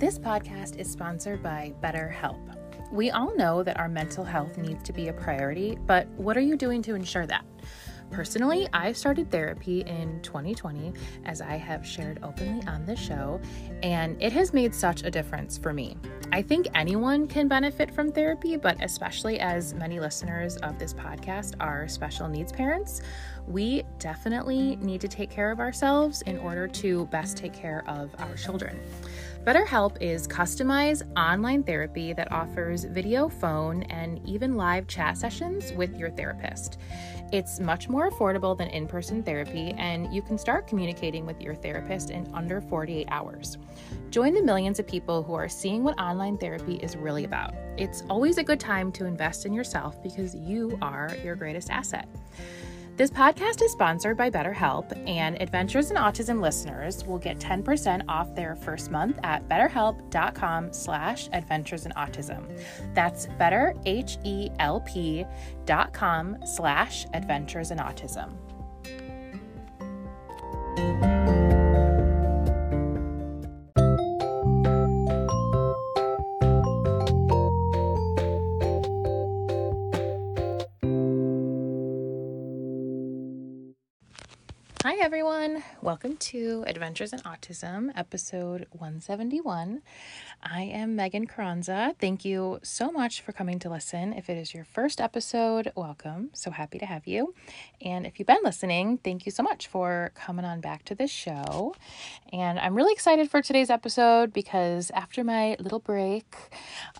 This podcast is sponsored by BetterHelp. We all know that our mental health needs to be a priority, but what are you doing to ensure that? Personally, I started therapy in 2020, as I have shared openly on this show, and it has made such a difference for me. I think anyone can benefit from therapy, but especially as many listeners of this podcast are special needs parents, we definitely need to take care of ourselves in order to best take care of our children. BetterHelp is customized online therapy that offers video, phone, and even live chat sessions with your therapist. It's much more affordable than in person therapy, and you can start communicating with your therapist in under 48 hours. Join the millions of people who are seeing what online therapy is really about. It's always a good time to invest in yourself because you are your greatest asset. This podcast is sponsored by BetterHelp, and Adventures in Autism listeners will get 10% off their first month at betterhelp.com slash adventures in autism. That's betterhelp.com slash adventures in autism. Welcome to Adventures in Autism, episode 171. I am Megan Carranza. Thank you so much for coming to listen. If it is your first episode, welcome. So happy to have you. And if you've been listening, thank you so much for coming on back to this show. And I'm really excited for today's episode because after my little break,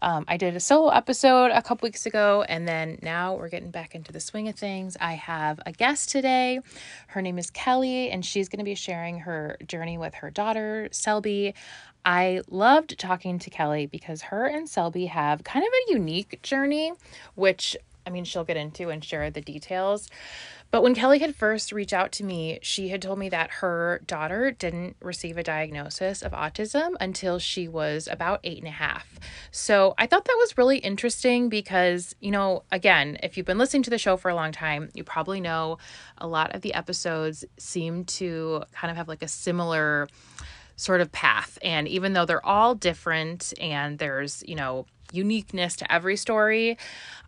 um, I did a solo episode a couple weeks ago, and then now we're getting back into the swing of things. I have a guest today. Her name is Kelly, and she's going to be sharing her journey with her daughter, Selby. I loved talking to Kelly because her and Selby have kind of a unique journey, which I mean, she'll get into and share the details. But when Kelly had first reached out to me, she had told me that her daughter didn't receive a diagnosis of autism until she was about eight and a half. So I thought that was really interesting because, you know, again, if you've been listening to the show for a long time, you probably know a lot of the episodes seem to kind of have like a similar sort of path. And even though they're all different and there's, you know, uniqueness to every story,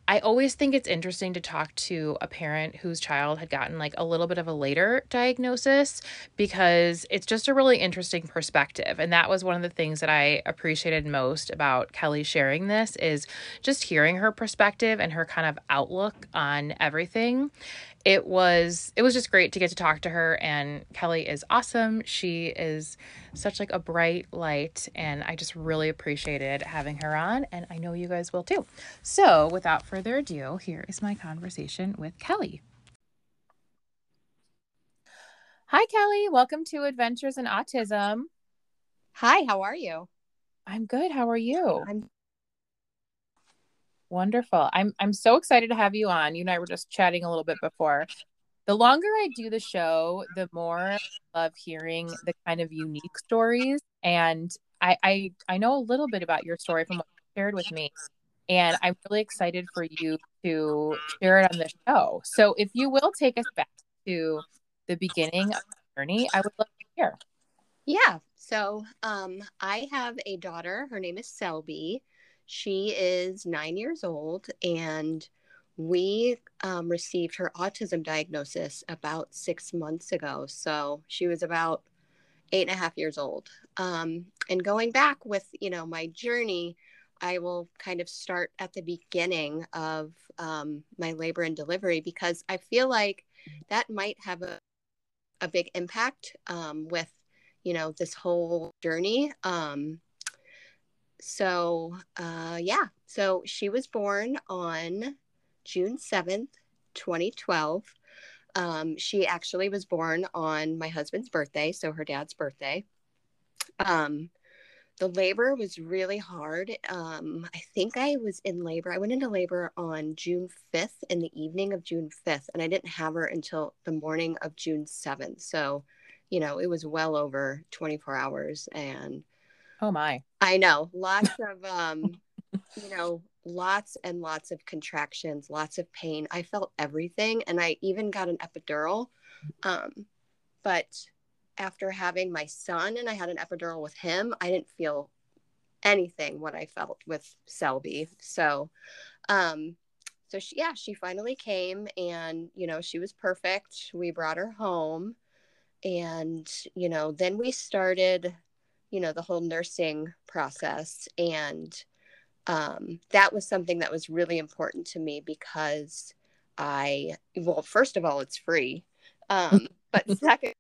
I always think it's interesting to talk to a parent whose child had gotten like a little bit of a later diagnosis because it's just a really interesting perspective. And that was one of the things that I appreciated most about Kelly sharing this is just hearing her perspective and her kind of outlook on everything it was it was just great to get to talk to her and Kelly is awesome. She is such like a bright light and I just really appreciated having her on and I know you guys will too. So, without further ado, here is my conversation with Kelly. Hi Kelly, welcome to Adventures in Autism. Hi, how are you? I'm good. How are you? I'm Wonderful. I'm I'm so excited to have you on. You and I were just chatting a little bit before. The longer I do the show, the more I love hearing the kind of unique stories. And I I, I know a little bit about your story from what you shared with me. And I'm really excited for you to share it on the show. So if you will take us back to the beginning of the journey, I would love to hear. Yeah. So um, I have a daughter. Her name is Selby. She is nine years old, and we um, received her autism diagnosis about six months ago. So she was about eight and a half years old. Um, and going back with, you know, my journey, I will kind of start at the beginning of um, my labor and delivery because I feel like that might have a, a big impact um, with, you know, this whole journey. Um, so uh, yeah. So she was born on june 7th 2012 um, she actually was born on my husband's birthday so her dad's birthday. Um, the labor was really hard. Um, i think i was in labor i went into labor on june 5th in the evening of june 5th and i didn't have her until the morning of june 7th so you know it was well over 24 hours and Oh my. I know. Lots of um you know, lots and lots of contractions, lots of pain. I felt everything and I even got an epidural. Um but after having my son and I had an epidural with him, I didn't feel anything what I felt with Selby. So, um, so she, yeah, she finally came and, you know, she was perfect. We brought her home and, you know, then we started, you know, the whole nursing process. And um, that was something that was really important to me because I, well, first of all, it's free. Um, but second,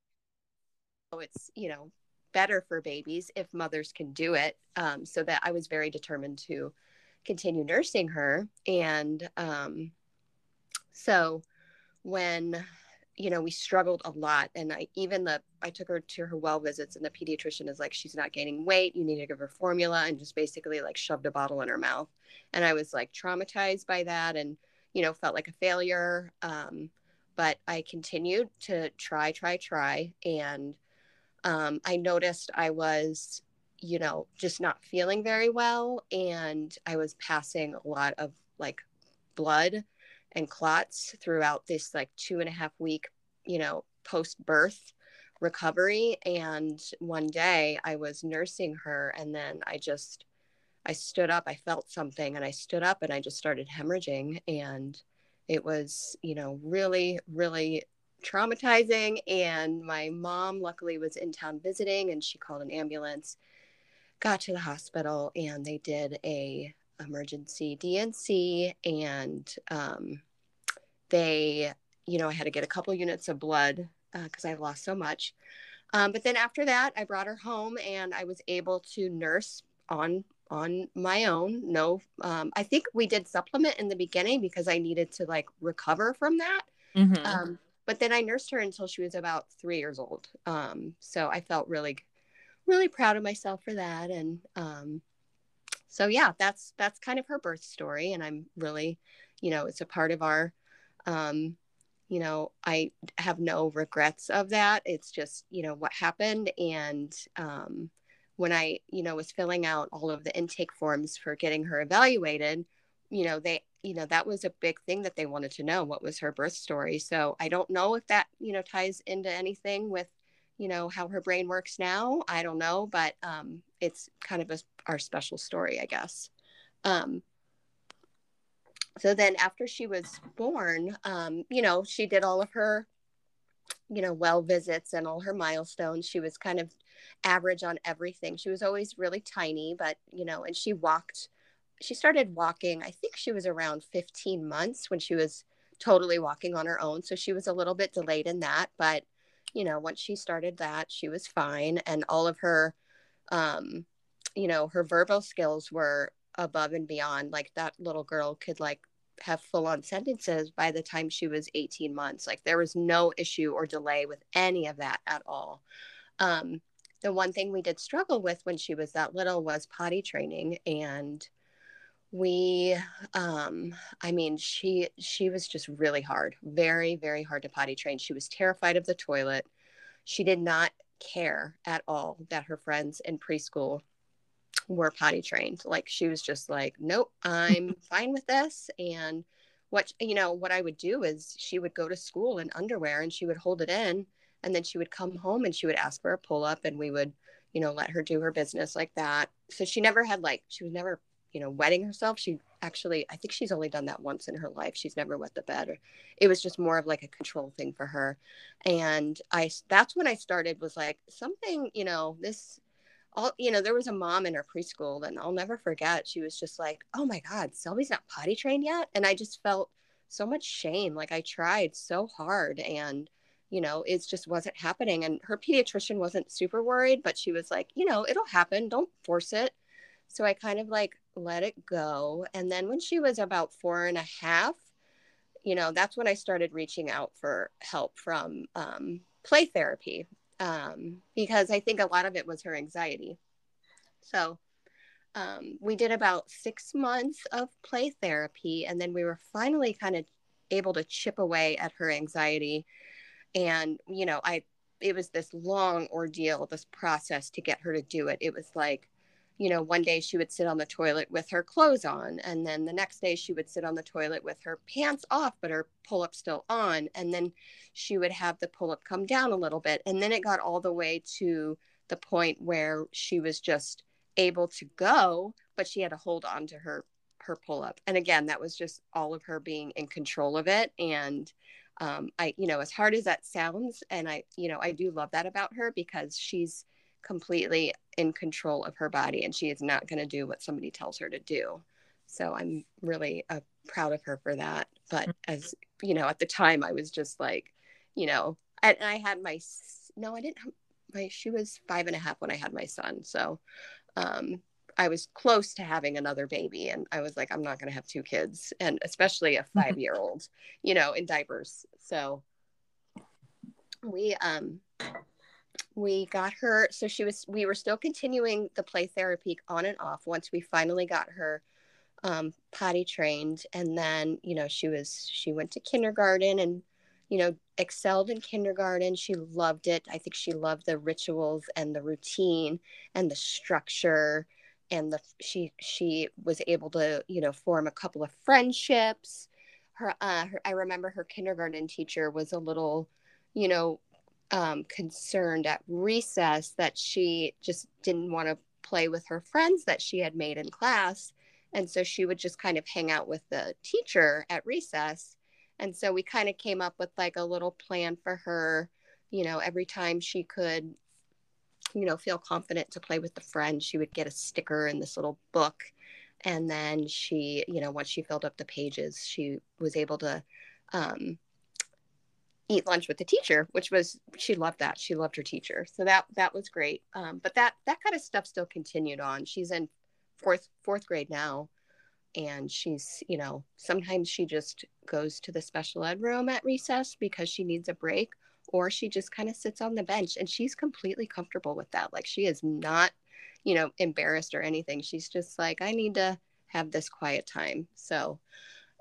it's, you know, better for babies if mothers can do it. Um, so that I was very determined to continue nursing her. And um, so when you know we struggled a lot and i even the i took her to her well visits and the pediatrician is like she's not gaining weight you need to give her formula and just basically like shoved a bottle in her mouth and i was like traumatized by that and you know felt like a failure um, but i continued to try try try and um, I noticed I was, you know, just not feeling very well. And I was passing a lot of like blood and clots throughout this like two and a half week, you know, post birth recovery. And one day I was nursing her and then I just, I stood up, I felt something and I stood up and I just started hemorrhaging. And it was, you know, really, really traumatizing. And my mom, luckily, was in town visiting, and she called an ambulance. Got to the hospital, and they did a emergency D&C, and um, they, you know, I had to get a couple units of blood because uh, I've lost so much. Um, but then after that, I brought her home, and I was able to nurse on on my own. No, um, I think we did supplement in the beginning because I needed to like recover from that. Mm-hmm. Um, but then I nursed her until she was about three years old. Um, so I felt really, really proud of myself for that. And um, so yeah, that's that's kind of her birth story, and I'm really, you know, it's a part of our. Um, you know, I have no regrets of that. It's just, you know, what happened. And um, when I, you know, was filling out all of the intake forms for getting her evaluated, you know, they you know that was a big thing that they wanted to know what was her birth story so i don't know if that you know ties into anything with you know how her brain works now i don't know but um it's kind of a, our special story i guess um so then after she was born um you know she did all of her you know well visits and all her milestones she was kind of average on everything she was always really tiny but you know and she walked she started walking, I think she was around 15 months when she was totally walking on her own. So she was a little bit delayed in that. But, you know, once she started that, she was fine. And all of her, um, you know, her verbal skills were above and beyond. Like that little girl could like have full on sentences by the time she was 18 months. Like there was no issue or delay with any of that at all. Um, the one thing we did struggle with when she was that little was potty training and we um i mean she she was just really hard very very hard to potty train. She was terrified of the toilet. She did not care at all that her friends in preschool were potty trained. Like she was just like nope i'm fine with this. And what you know what i would do is she would go to school in underwear and she would hold it in and then she would come home and she would ask for a pull up and we would you know let her do her business like that. So she never had like she was never you know, wetting herself. She actually, I think she's only done that once in her life. She's never wet the bed. It was just more of like a control thing for her. And I, that's when I started was like something, you know, this, all, you know, there was a mom in her preschool and I'll never forget. She was just like, oh my God, Selby's not potty trained yet. And I just felt so much shame. Like I tried so hard and, you know, it just wasn't happening. And her pediatrician wasn't super worried, but she was like, you know, it'll happen. Don't force it. So I kind of like let it go. And then when she was about four and a half, you know, that's when I started reaching out for help from um, play therapy um, because I think a lot of it was her anxiety. So um, we did about six months of play therapy, and then we were finally kind of able to chip away at her anxiety. And, you know, I, it was this long ordeal, this process to get her to do it. It was like, you know, one day she would sit on the toilet with her clothes on, and then the next day she would sit on the toilet with her pants off, but her pull up still on. And then she would have the pull up come down a little bit. And then it got all the way to the point where she was just able to go, but she had to hold on to her her pull up. And again, that was just all of her being in control of it. And um, I, you know, as hard as that sounds, and I, you know, I do love that about her because she's completely in control of her body and she is not going to do what somebody tells her to do. So I'm really uh, proud of her for that. But mm-hmm. as you know, at the time, I was just like, you know, and I had my, no, I didn't, Have, my, she was five and a half when I had my son. So, um, I was close to having another baby and I was like, I'm not going to have two kids and especially a mm-hmm. five year old, you know, in diapers. So we, um, we got her. So she was, we were still continuing the play therapy on and off once we finally got her um, potty trained. And then, you know, she was, she went to kindergarten and, you know, excelled in kindergarten. She loved it. I think she loved the rituals and the routine and the structure and the she she was able to you know form a couple of friendships her, uh, her i remember her kindergarten teacher was a little you know um, concerned at recess that she just didn't want to play with her friends that she had made in class. And so she would just kind of hang out with the teacher at recess. And so we kind of came up with like a little plan for her you know every time she could you know feel confident to play with the friend she would get a sticker in this little book. And then she you know once she filled up the pages she was able to um, eat lunch with the teacher which was she loved that she loved her teacher so that that was great um, but that that kind of stuff still continued on she's in fourth fourth grade now and she's you know sometimes she just goes to the special ed room at recess because she needs a break or she just kind of sits on the bench and she's completely comfortable with that. Like she is not, you know, embarrassed or anything. She's just like, I need to have this quiet time. So,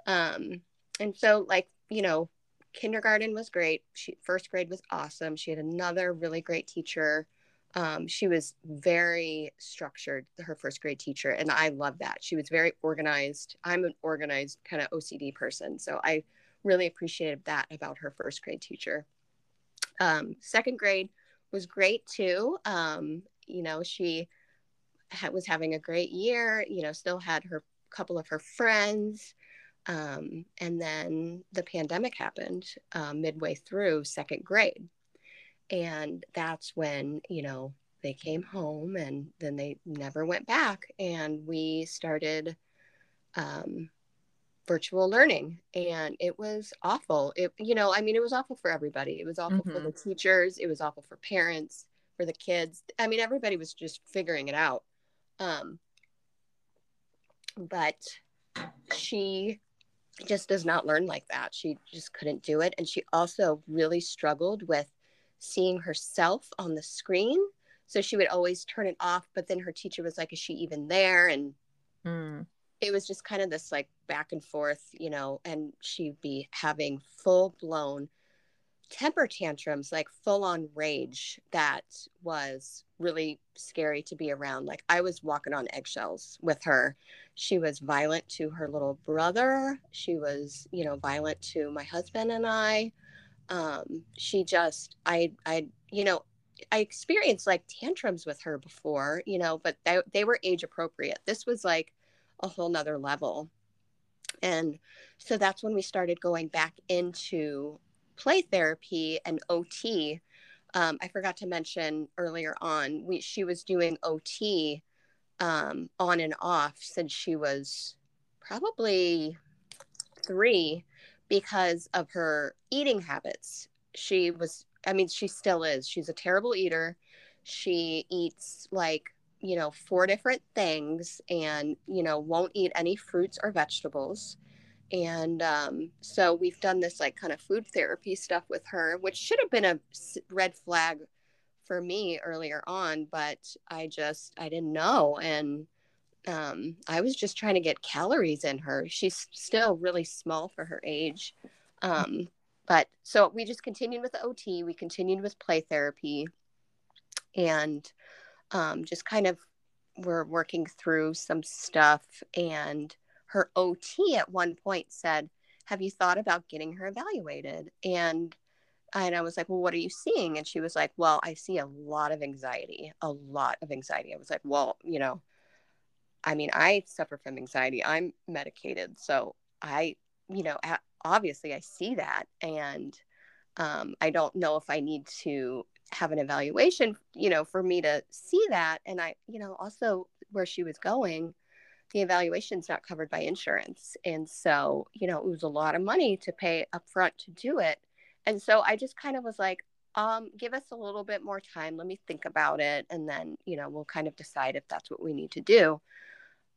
um, and so like, you know, kindergarten was great. She, first grade was awesome. She had another really great teacher. Um, she was very structured, her first grade teacher, and I love that. She was very organized. I'm an organized kind of OCD person, so I really appreciated that about her first grade teacher. Um, second grade was great too. Um, you know, she ha- was having a great year, you know, still had her couple of her friends. Um, and then the pandemic happened uh, midway through second grade. And that's when, you know, they came home and then they never went back. And we started um, virtual learning and it was awful it you know i mean it was awful for everybody it was awful mm-hmm. for the teachers it was awful for parents for the kids i mean everybody was just figuring it out um but she just does not learn like that. She just couldn't do it. And she also really struggled with seeing herself on the screen. So she would always turn it off but then her teacher was like is she even there? And mm it was just kind of this like back and forth, you know, and she'd be having full blown temper tantrums, like full on rage that was really scary to be around. Like I was walking on eggshells with her. She was violent to her little brother. She was, you know, violent to my husband and I. Um, she just, I, I, you know, I experienced like tantrums with her before, you know, but they, they were age appropriate. This was like a whole nother level. And so that's when we started going back into play therapy and OT. Um, I forgot to mention earlier on, we, she was doing OT um, on and off since she was probably three because of her eating habits. She was, I mean, she still is. She's a terrible eater. She eats like you know, four different things and, you know, won't eat any fruits or vegetables. And um, so we've done this like kind of food therapy stuff with her, which should have been a red flag for me earlier on, but I just, I didn't know. And um, I was just trying to get calories in her. She's still really small for her age. Um, but so we just continued with OT, we continued with play therapy. And um, just kind of we're working through some stuff. And her OT at one point said, Have you thought about getting her evaluated? And and I was like, well, what are you seeing? And she was like, well, I see a lot of anxiety, a lot of anxiety. I was like, well, you know, I mean, I suffer from anxiety. I'm medicated. So I, you know, obviously I see that. And um, I don't know if I need to have an evaluation, you know, for me to see that. And I, you know, also where she was going, the evaluation's not covered by insurance. And so, you know, it was a lot of money to pay upfront to do it. And so I just kind of was like, um, give us a little bit more time. Let me think about it. And then, you know, we'll kind of decide if that's what we need to do.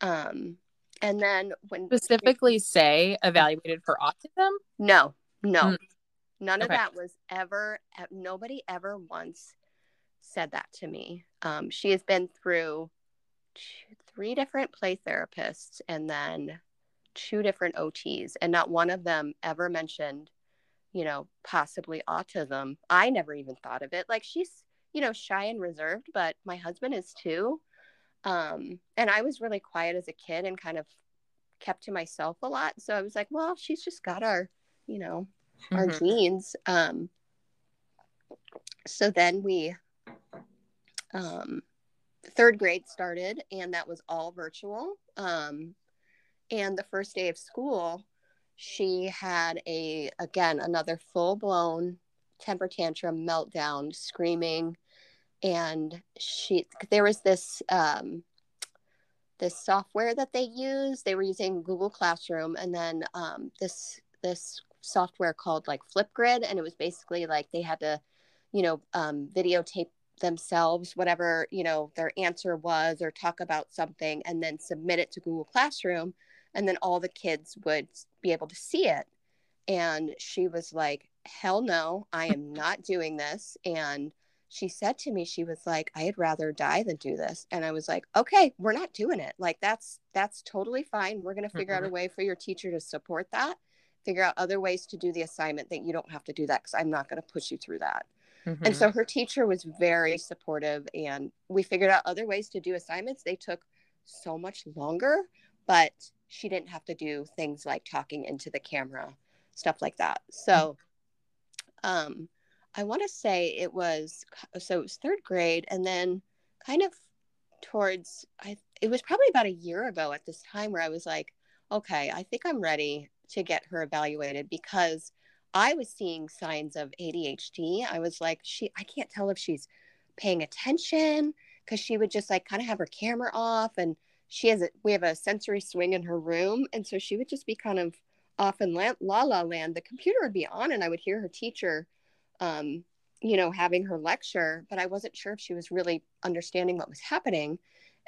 Um, and then when specifically say evaluated for autism? No, no, mm. none okay. of that was ever, nobody ever once said that to me. Um, she has been through three different play therapists and then two different OTs, and not one of them ever mentioned, you know, possibly autism. I never even thought of it. Like she's, you know, shy and reserved, but my husband is too. Um, and I was really quiet as a kid and kind of kept to myself a lot. So I was like, well, she's just got our, you know, mm-hmm. our genes. Um, so then we, um, third grade started and that was all virtual. Um, and the first day of school, she had a, again, another full blown temper tantrum meltdown, screaming, and she there was this um, this software that they used. They were using Google Classroom, and then um, this this software called like Flipgrid, and it was basically like they had to, you know, um, videotape themselves whatever you know their answer was or talk about something and then submit it to google classroom and then all the kids would be able to see it. And she was like hell no i am not doing this. And she said to me she was like i'd rather die than do this. And i was like okay we're not doing it. Like that's that's totally fine. We're going to figure mm-hmm. out a way for your teacher to support that. Figure out other ways to do the assignment that you don't have to do that because i'm not going to push you through that mm-hmm. and so her teacher was very supportive and we figured out other ways to do assignments. They took so much longer but she didn't have to do things like talking into the camera stuff like that. So um I want to say it was so it was third grade, and then kind of towards I it was probably about a year ago at this time where I was like, okay, I think I'm ready to get her evaluated because I was seeing signs of ADHD. I was like, she I can't tell if she's paying attention because she would just like kind of have her camera off and she has a we have a sensory swing in her room and so she would just be kind of off in la la land the computer would be on and i would hear her teacher um, you know, having her lecture, but I wasn't sure if she was really understanding what was happening.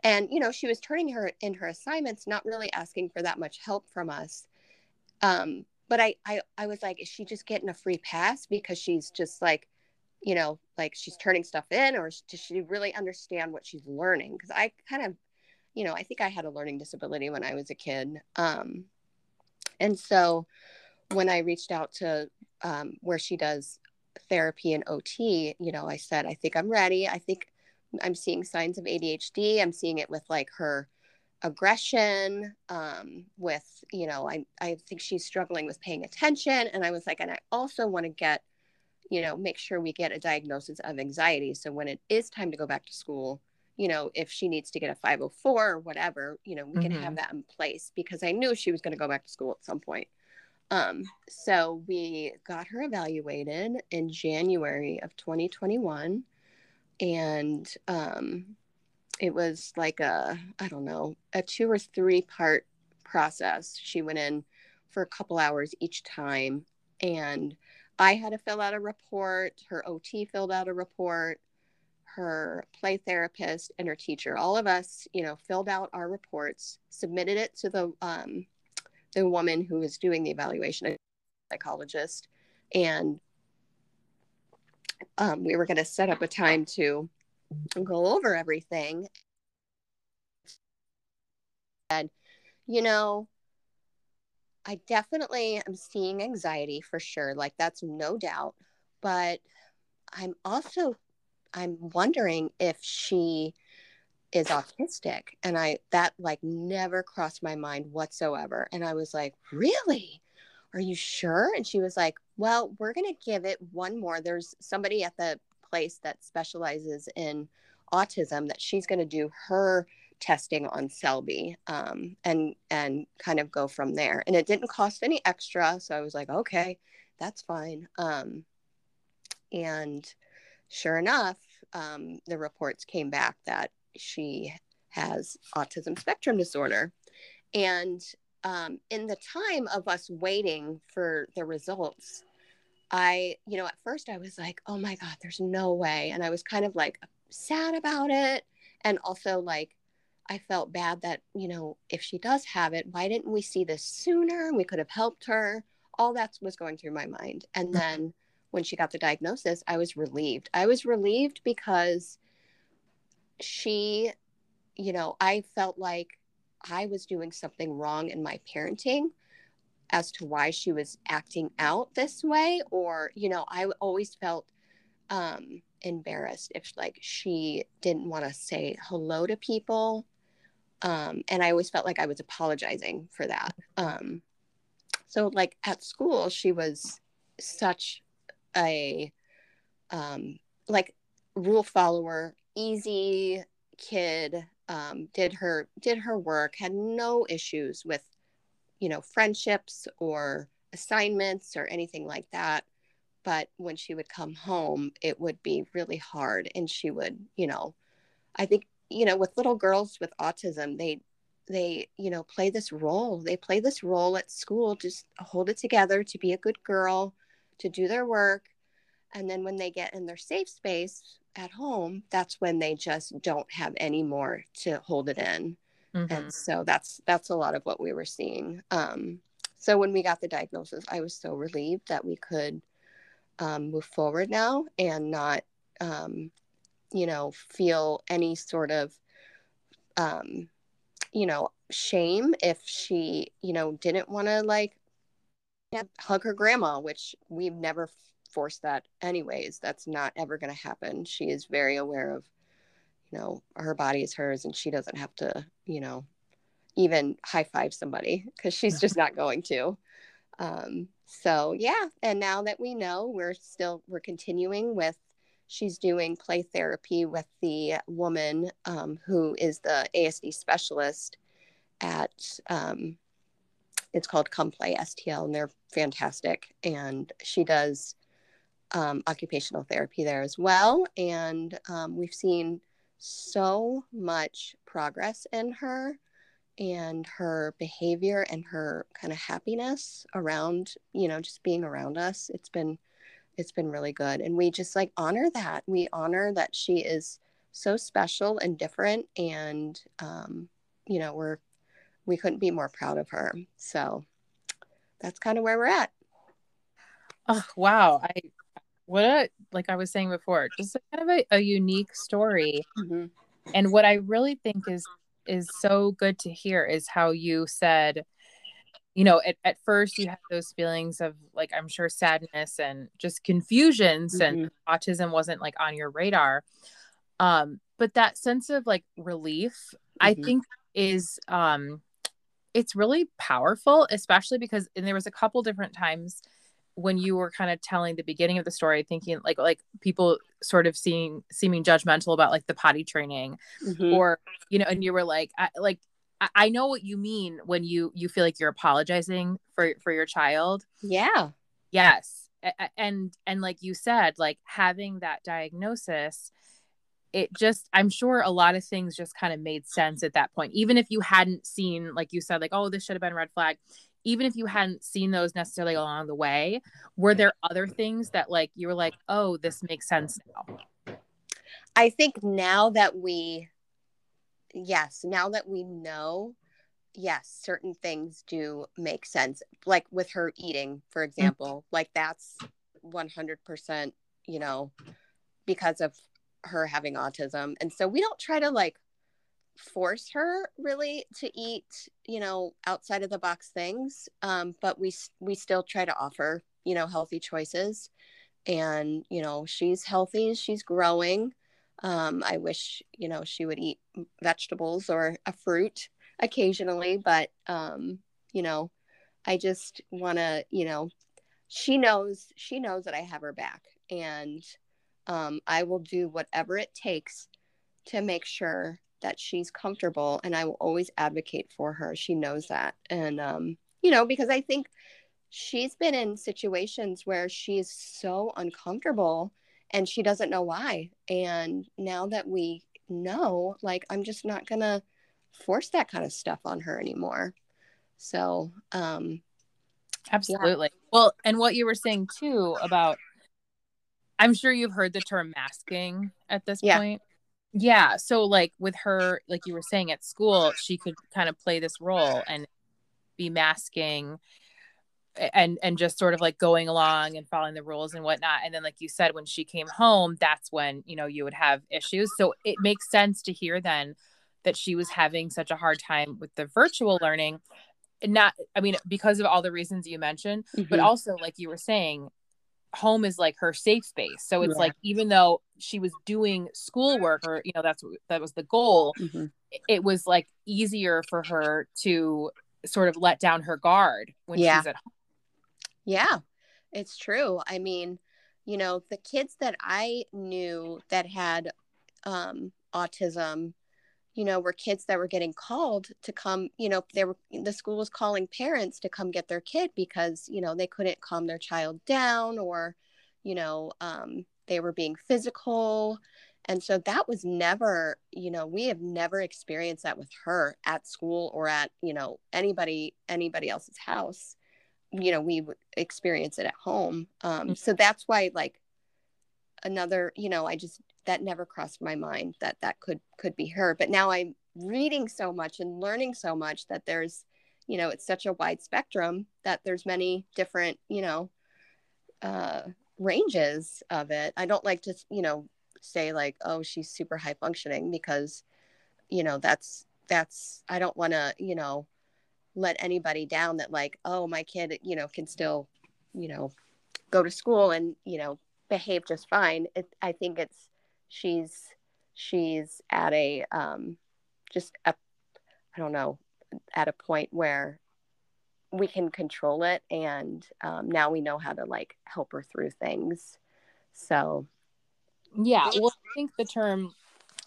And, you know, she was turning her in her assignments, not really asking for that much help from us. Um, but I, I, I was like, is she just getting a free pass because she's just like, you know, like she's turning stuff in, or does she really understand what she's learning? Because I kind of, you know, I think I had a learning disability when I was a kid. Um, and so when I reached out to um, where she does therapy and OT, you know, I said, I think I'm ready. I think I'm seeing signs of ADHD. I'm seeing it with like her aggression, um, with, you know, I, I think she's struggling with paying attention. And I was like, and I also want to get, you know, make sure we get a diagnosis of anxiety. So when it is time to go back to school, you know, if she needs to get a 504 or whatever, you know, we mm-hmm. can have mm-hmm. that in place because I knew she was going to go back to school at some point. Um, so we got her evaluated in January of 2021. And um, it was like a, I don't know, a two or three part process. She went in for a couple hours each time. And I had to fill out a report. Her OT filled out a report. Her play therapist and her teacher, all of us, you know, filled out our reports, submitted it to the um, the woman who was doing the evaluation, psychologist, and um, we were going to set up a time to go over everything. And, you know, I definitely am seeing anxiety for sure. Like, that's no doubt. But I'm also, I'm wondering if she is autistic and i that like never crossed my mind whatsoever and i was like really are you sure? And she was like, well, we're going to give it one more. There's somebody at the place that specializes in autism that she's going to do her testing on Selby um, and and kind of go from there. And it didn't cost any extra, so I was like, okay, that's fine. Um, and sure enough, um, the reports came back that she has autism spectrum disorder. And um, in the time of us waiting for the results, I, you know, at first I was like, oh my God, there's no way. And I was kind of like sad about it. And also like, I felt bad that, you know, if she does have it, why didn't we see this sooner? We could have helped her. All that was going through my mind. And mm-hmm. then when she got the diagnosis, I was relieved. I was relieved because she, you know, I felt like I was doing something wrong in my parenting as to why she was acting out this way or you know i always felt um embarrassed if like she didn't want to say hello to people. Um and i always felt like i was apologizing for that. Um so like at school she was such a um like rule follower easy kid um did her did her work had no issues with you know, friendships or assignments or anything like that. But when she would come home, it would be really hard. And she would, you know, I think, you know, with little girls with autism, they, they, you know, play this role. They play this role at school, just hold it together to be a good girl, to do their work. And then when they get in their safe space at home, that's when they just don't have any more to hold it in. Mm-hmm. And so that's that's a lot of what we were seeing. Um, so when we got the diagnosis, I was so relieved that we could um, move forward now and not, um, you know, feel any sort of, um, you know, shame if she, you know, didn't want to like hug her grandma, which we've never forced that anyways. That's not ever going to happen. She is very aware of you know her body is hers and she doesn't have to you know even high five somebody because she's just not going to. Um, so yeah and now that we know we're still we're continuing with she's doing play therapy with the woman um, who is the asd specialist at um, it's called come play stl and they're fantastic. And she does um, occupational therapy there as well. And um, we've seen so much progress in her and her behavior and her kind of happiness around you know just being around us. It's been it's been really good. And we just like honor that. We honor that she is so special and different and um you know we're we couldn't be more proud of her. So that's kind of where we're at. Oh wow. I what a like i was saying before just kind of a, a unique story mm-hmm. and what i really think is is so good to hear is how you said you know at, at first you had those feelings of like i'm sure sadness and just confusion mm-hmm. since autism wasn't like on your radar um but that sense of like relief mm-hmm. i think is um it's really powerful especially because and there was a couple different times when you were kind of telling the beginning of the story thinking like like people sort of seeing seeming judgmental about like the potty training mm-hmm. or you know and you were like I, like I know what you mean when you you feel like you're apologizing for for your child. Yeah. Yes. And and like you said, like having that diagnosis, it just I'm sure a lot of things just kind of made sense at that point. Even if you hadn't seen, like you said, like oh this should have been red flag even if you hadn't seen those necessarily along the way, were there other things that like you were like, oh, this makes sense now? I think now that we, yes, now that we know, yes, certain things do make sense. Like with her eating, for mm. example, mm-hmm. like that's 100%, you know, because of her having autism. And so we don't try to like force her really to eat you know outside of the box things um, but we we still try to offer you know healthy choices. And you know she's healthy she's growing. Um, i wish you know she would eat vegetables or a fruit occasionally but um, you know I just want to, you know, she knows she knows that I have her back, and um, I will do whatever it takes to make sure that she's comfortable, and I will always advocate for her. She knows that, and um, you know, because I think she's been in situations where she's so uncomfortable and she doesn't know why. And now that we know, like, I'm just not gonna force that kind of stuff on her anymore. So, um, absolutely. Yeah. Well, and what you were saying too about, I'm sure you've heard the term masking at this yeah. point. Yeah. So, like with her, like you were saying at school, she could kind of play this role and be masking and and just sort of like going along and following the rules and whatnot and then like you said when she came home that's when you know you would have issues so it makes sense to hear then that she was having such a hard time with the virtual learning not i mean because of all the reasons you mentioned mm-hmm. but also like you were saying home is like her safe space so it's yeah. like even though she was doing schoolwork or you know that's that was the goal mm-hmm. it was like easier for her to sort of let down her guard when yeah. she's at home yeah it's true i mean you know the kids that i knew that had um autism you know, were kids that were getting called to come, you know, they were the school was calling parents to come get their kid because, you know, they couldn't calm their child down or, you know, um, they were being physical. And so that was never, you know, we have never experienced that with her at school or at, you know, anybody, anybody else's house. You know, we would experience it at home. Um, so that's why, like, another, you know, I just that never crossed my mind that that could could be her. But now i'm reading so much and learning so much that there's you know it's such a wide spectrum that there's many different you know uh ranges of it. I don't like to you know say like oh she's super high functioning because you know that's that's i don't want to you know let anybody down that like oh my kid you know can still you know go to school and you know behave just fine. It, i think it's she's she's at a um, just a I don't know at a point where we can control it and um, now we know how to like help her through things. So yeah well i think the term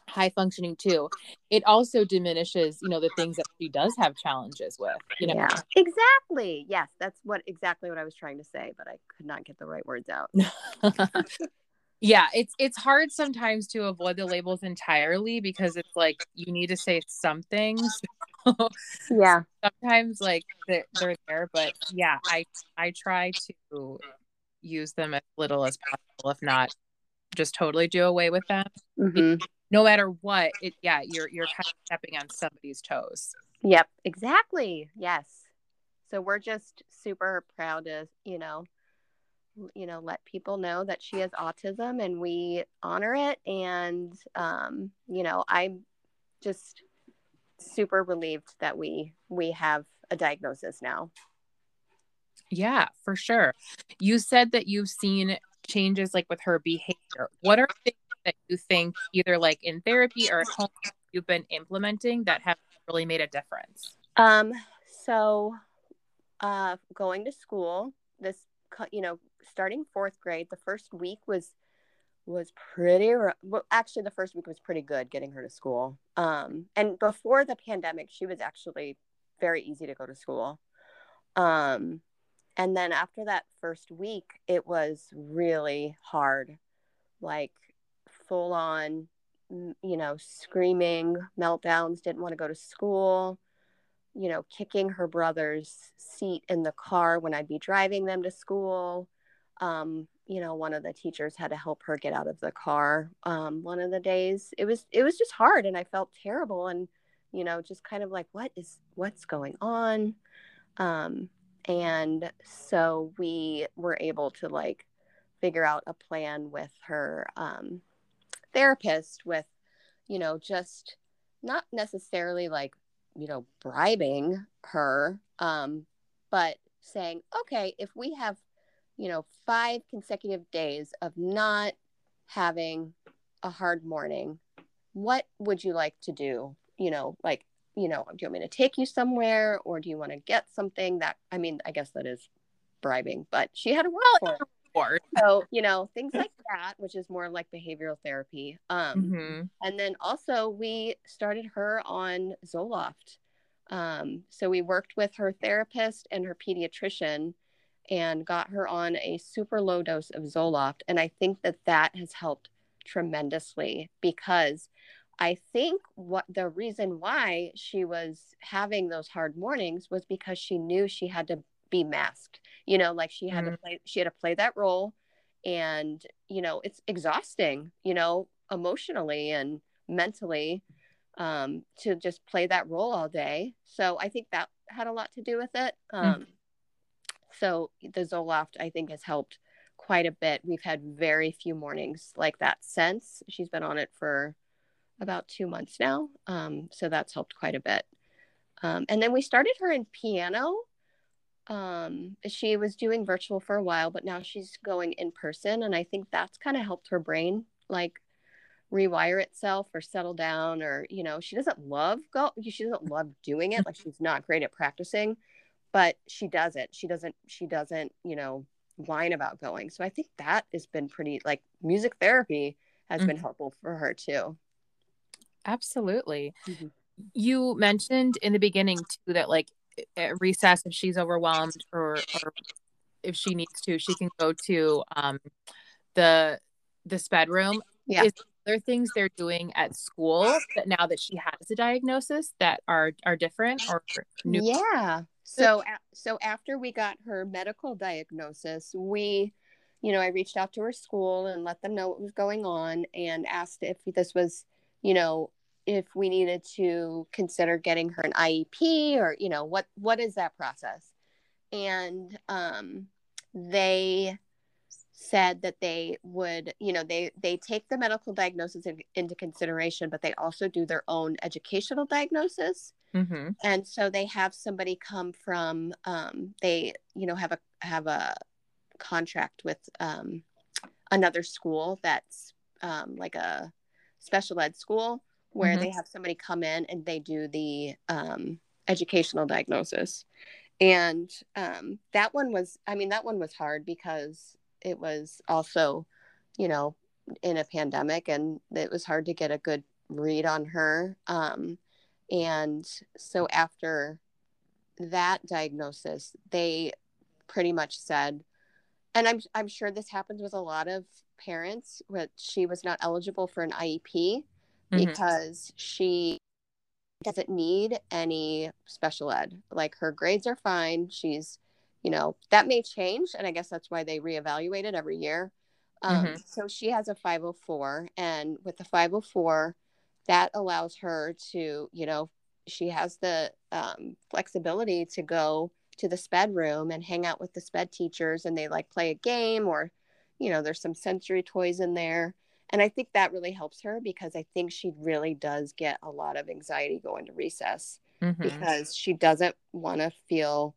high functioning too it also diminishes you know the things that she does have challenges with you know? Yeah exactly. Yes that's what exactly what i was trying to say but i could not get the right words out yeah it's it's hard sometimes to avoid the labels entirely because it's like you need to say something so yeah. sometimes like they're, they're there but yeah i i try to use them as little as possible if not just totally do away with them. Mm-hmm. no matter what it yeah you're you're kind of stepping on somebody's toes. Yep exactly yes. So we're just super proud to you know you know let people know that she has autism and we honor it. And um, you know i'm just super relieved that we we have a diagnosis now. Yeah for sure. You said that you've seen changes like with her behavior. What are things that you think either like in therapy or at home you've been implementing that have really made a difference? Um so uh going to school this you know starting fourth grade, the first week was was pretty well actually the first week was pretty good getting her to school. Um, and before the pandemic she was actually very easy to go to school. Um, and then after that first week it was really hard like full on you know screaming meltdowns didn't want to go to school you know kicking her brother's seat in the car when i'd be driving them to school um, you know one of the teachers had to help her get out of the car um, one of the days. It was it was just hard and i felt terrible and you know just kind of like what is what's going on? Um, and so we were able to like figure out a plan with her um, therapist with you know just not necessarily like you know bribing her um, but saying okay if we have you know, five consecutive days of not having a hard morning, what would you like to do? You know, like, you know, do you want me to take you somewhere or do you want to get something that, I mean, I guess that is bribing, but she had to work well, for it. So, you know, things like that, which is more like behavioral therapy. Um, mm-hmm. And then also, we started her on Zoloft. Um, so, we worked with her therapist and her pediatrician and got her on a super low dose of Zoloft. And I think that that has helped tremendously because I think what the reason why she was having those hard mornings was because she knew she had to be masked. You know, like she had mm-hmm. to play she had to play that role and you know, it's exhausting, you know, emotionally and mentally um to just play that role all day. So I think that had a lot to do with it. Mm. Um mm-hmm. So the Zoloft I think has helped quite a bit. We've had very few mornings like that since. She's been on it for about two months now. Um, so that's helped quite a bit. Um, and then we started her in piano. Um, she was doing virtual for a while, but now she's going in person. And I think that's kind of helped her brain like rewire itself or settle down or, you know, she doesn't love go, she doesn't love doing it. Like she's not great at practicing, but she does it. She doesn't, she doesn't, you know, whine about going. So I think that has been pretty like music therapy has mm-hmm. been helpful for her too. Absolutely. Mm-hmm. You mentioned in the beginning too that like at recess, if she's overwhelmed or, or if she needs to, she can go to um, the the sped room. Yeah. Is there things they're doing at school that now that she has a diagnosis that are are different or new? Yeah. So so after we got her medical diagnosis, we you know, I reached out to her school and let them know what was going on and asked if this was you know, if we needed to consider getting her an IEP or, you know, what what is that process? And um, they said that they would, you know, they they take the medical diagnosis in, into consideration, but they also do their own educational diagnosis. Mm-hmm. And so they have somebody come from, um, they, you know, have a have a contract with um, another school that's um, like a special ed school where mm-hmm. they have somebody come in and they do the um, educational diagnosis. And um, that one was, I mean, that one was hard because it was also, you know, in a pandemic and it was hard to get a good read on her. Um, and so after that diagnosis, they pretty much said, and I'm, I'm sure this happens with a lot of parents, but she was not eligible for an IEP mm-hmm. because she doesn't need any special ed. Like her grades are fine. She's, you know, that may change. And I guess that's why they reevaluate it every year. Um, mm-hmm. So she has a 504. And with the 504, that allows her to, you know, she has the um, flexibility to go to the sped room and hang out with the sped teachers and they like play a game or, you know, there's some sensory toys in there and i think that really helps her because i think she really does get a lot of anxiety going to recess mm-hmm. because she doesn't want to feel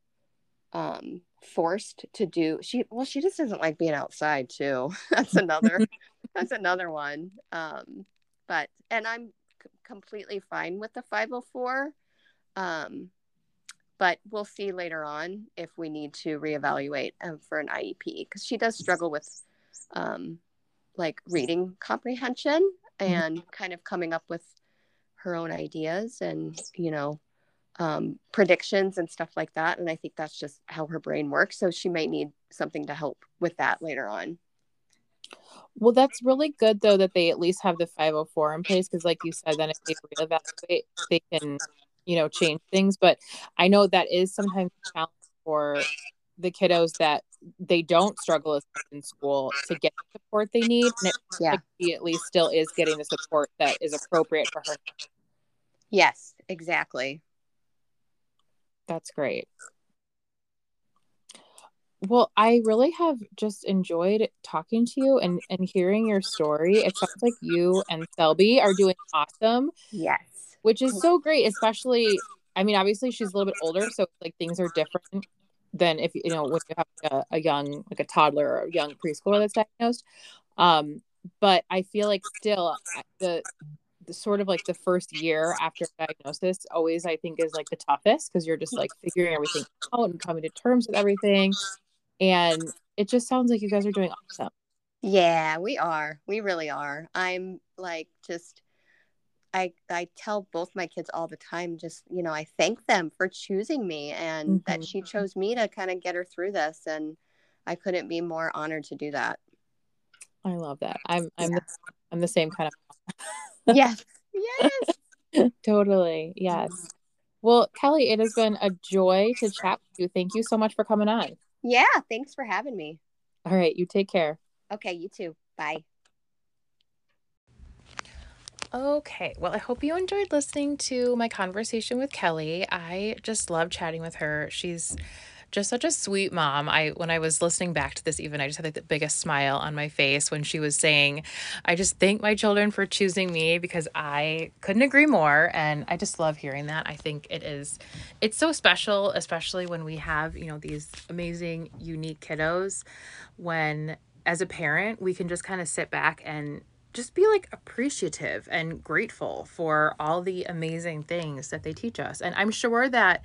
um, forced to do she well she just doesn't like being outside too. That's another that's another one. Um, but and i'm c- completely fine with the 504 um, but we'll see later on if we need to reevaluate um, for an iep because she does struggle with um, like reading comprehension mm-hmm. and kind of coming up with her own ideas and you know um, predictions and stuff like that. And i think that's just how her brain works. So she might need something to help with that later on. Well that's really good though that they at least have the 504 in place because like you said then if they reevaluate they can you know change things. But i know that is sometimes a challenge for the kiddos that they don't struggle as in school to get the support they need. And it yeah. like at least still is getting the support that is appropriate for her. Yes exactly that's great. Well i really have just enjoyed talking to you and and hearing your story. It sounds like you and selby are doing awesome yes. which is so great especially i mean obviously she's a little bit older so like things are different than if you know when you have a, a young like a toddler or a young preschooler that's diagnosed. Um but i feel like still the sort of like the first year after diagnosis always I think is like the toughest because you're just like figuring everything out and coming to terms with everything. And it just sounds like you guys are doing awesome. Yeah, we are. We really are. I'm like just I I tell both my kids all the time just, you know, I thank them for choosing me and mm-hmm. that she chose me to kind of get her through this and I couldn't be more honored to do that. I love that. I'm I'm yeah. the, I'm the same kind of Yes. Yes. totally. Yes. Well, Kelly, it has been a joy to chat with you. Thank you so much for coming on. Yeah, thanks for having me. All right, you take care. Okay, you too. Bye. Okay, well, I hope you enjoyed listening to my conversation with Kelly. I just love chatting with her. She's just such a sweet mom. I when I was listening back to this even I just had like the biggest smile on my face when she was saying, "I just thank my children for choosing me because I couldn't agree more." And I just love hearing that. I think it is it's so special especially when we have, you know, these amazing unique kiddos when as a parent, we can just kind of sit back and just be like appreciative and grateful for all the amazing things that they teach us. And I'm sure that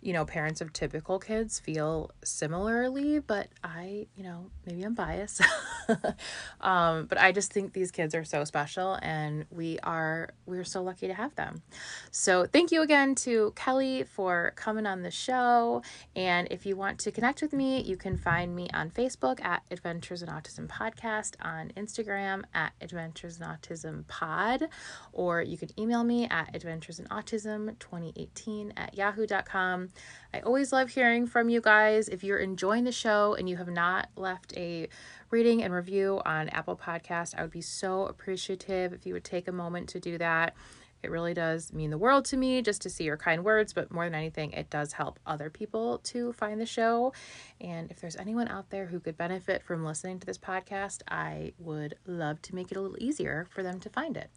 you know, parents of typical kids feel similarly, but I, you know, maybe I'm biased. um, but I just think these kids are so special and we are we're so lucky to have them. So thank you again to Kelly for coming on the show. And if you want to connect with me, you can find me on Facebook at Adventures in Autism Podcast, on Instagram at Adventures in Autism Pod, or you can email me at Adventures in Autism 2018 at yahoo.com. I always love hearing from you guys. If you're enjoying the show and you have not left a rating and review on Apple Podcast, I would be so appreciative if you would take a moment to do that. It really does mean the world to me just to see your kind words, but more than anything, it does help other people to find the show. And if there's anyone out there who could benefit from listening to this podcast, I would love to make it a little easier for them to find it.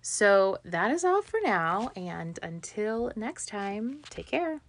So that is all for now. And until next time, take care.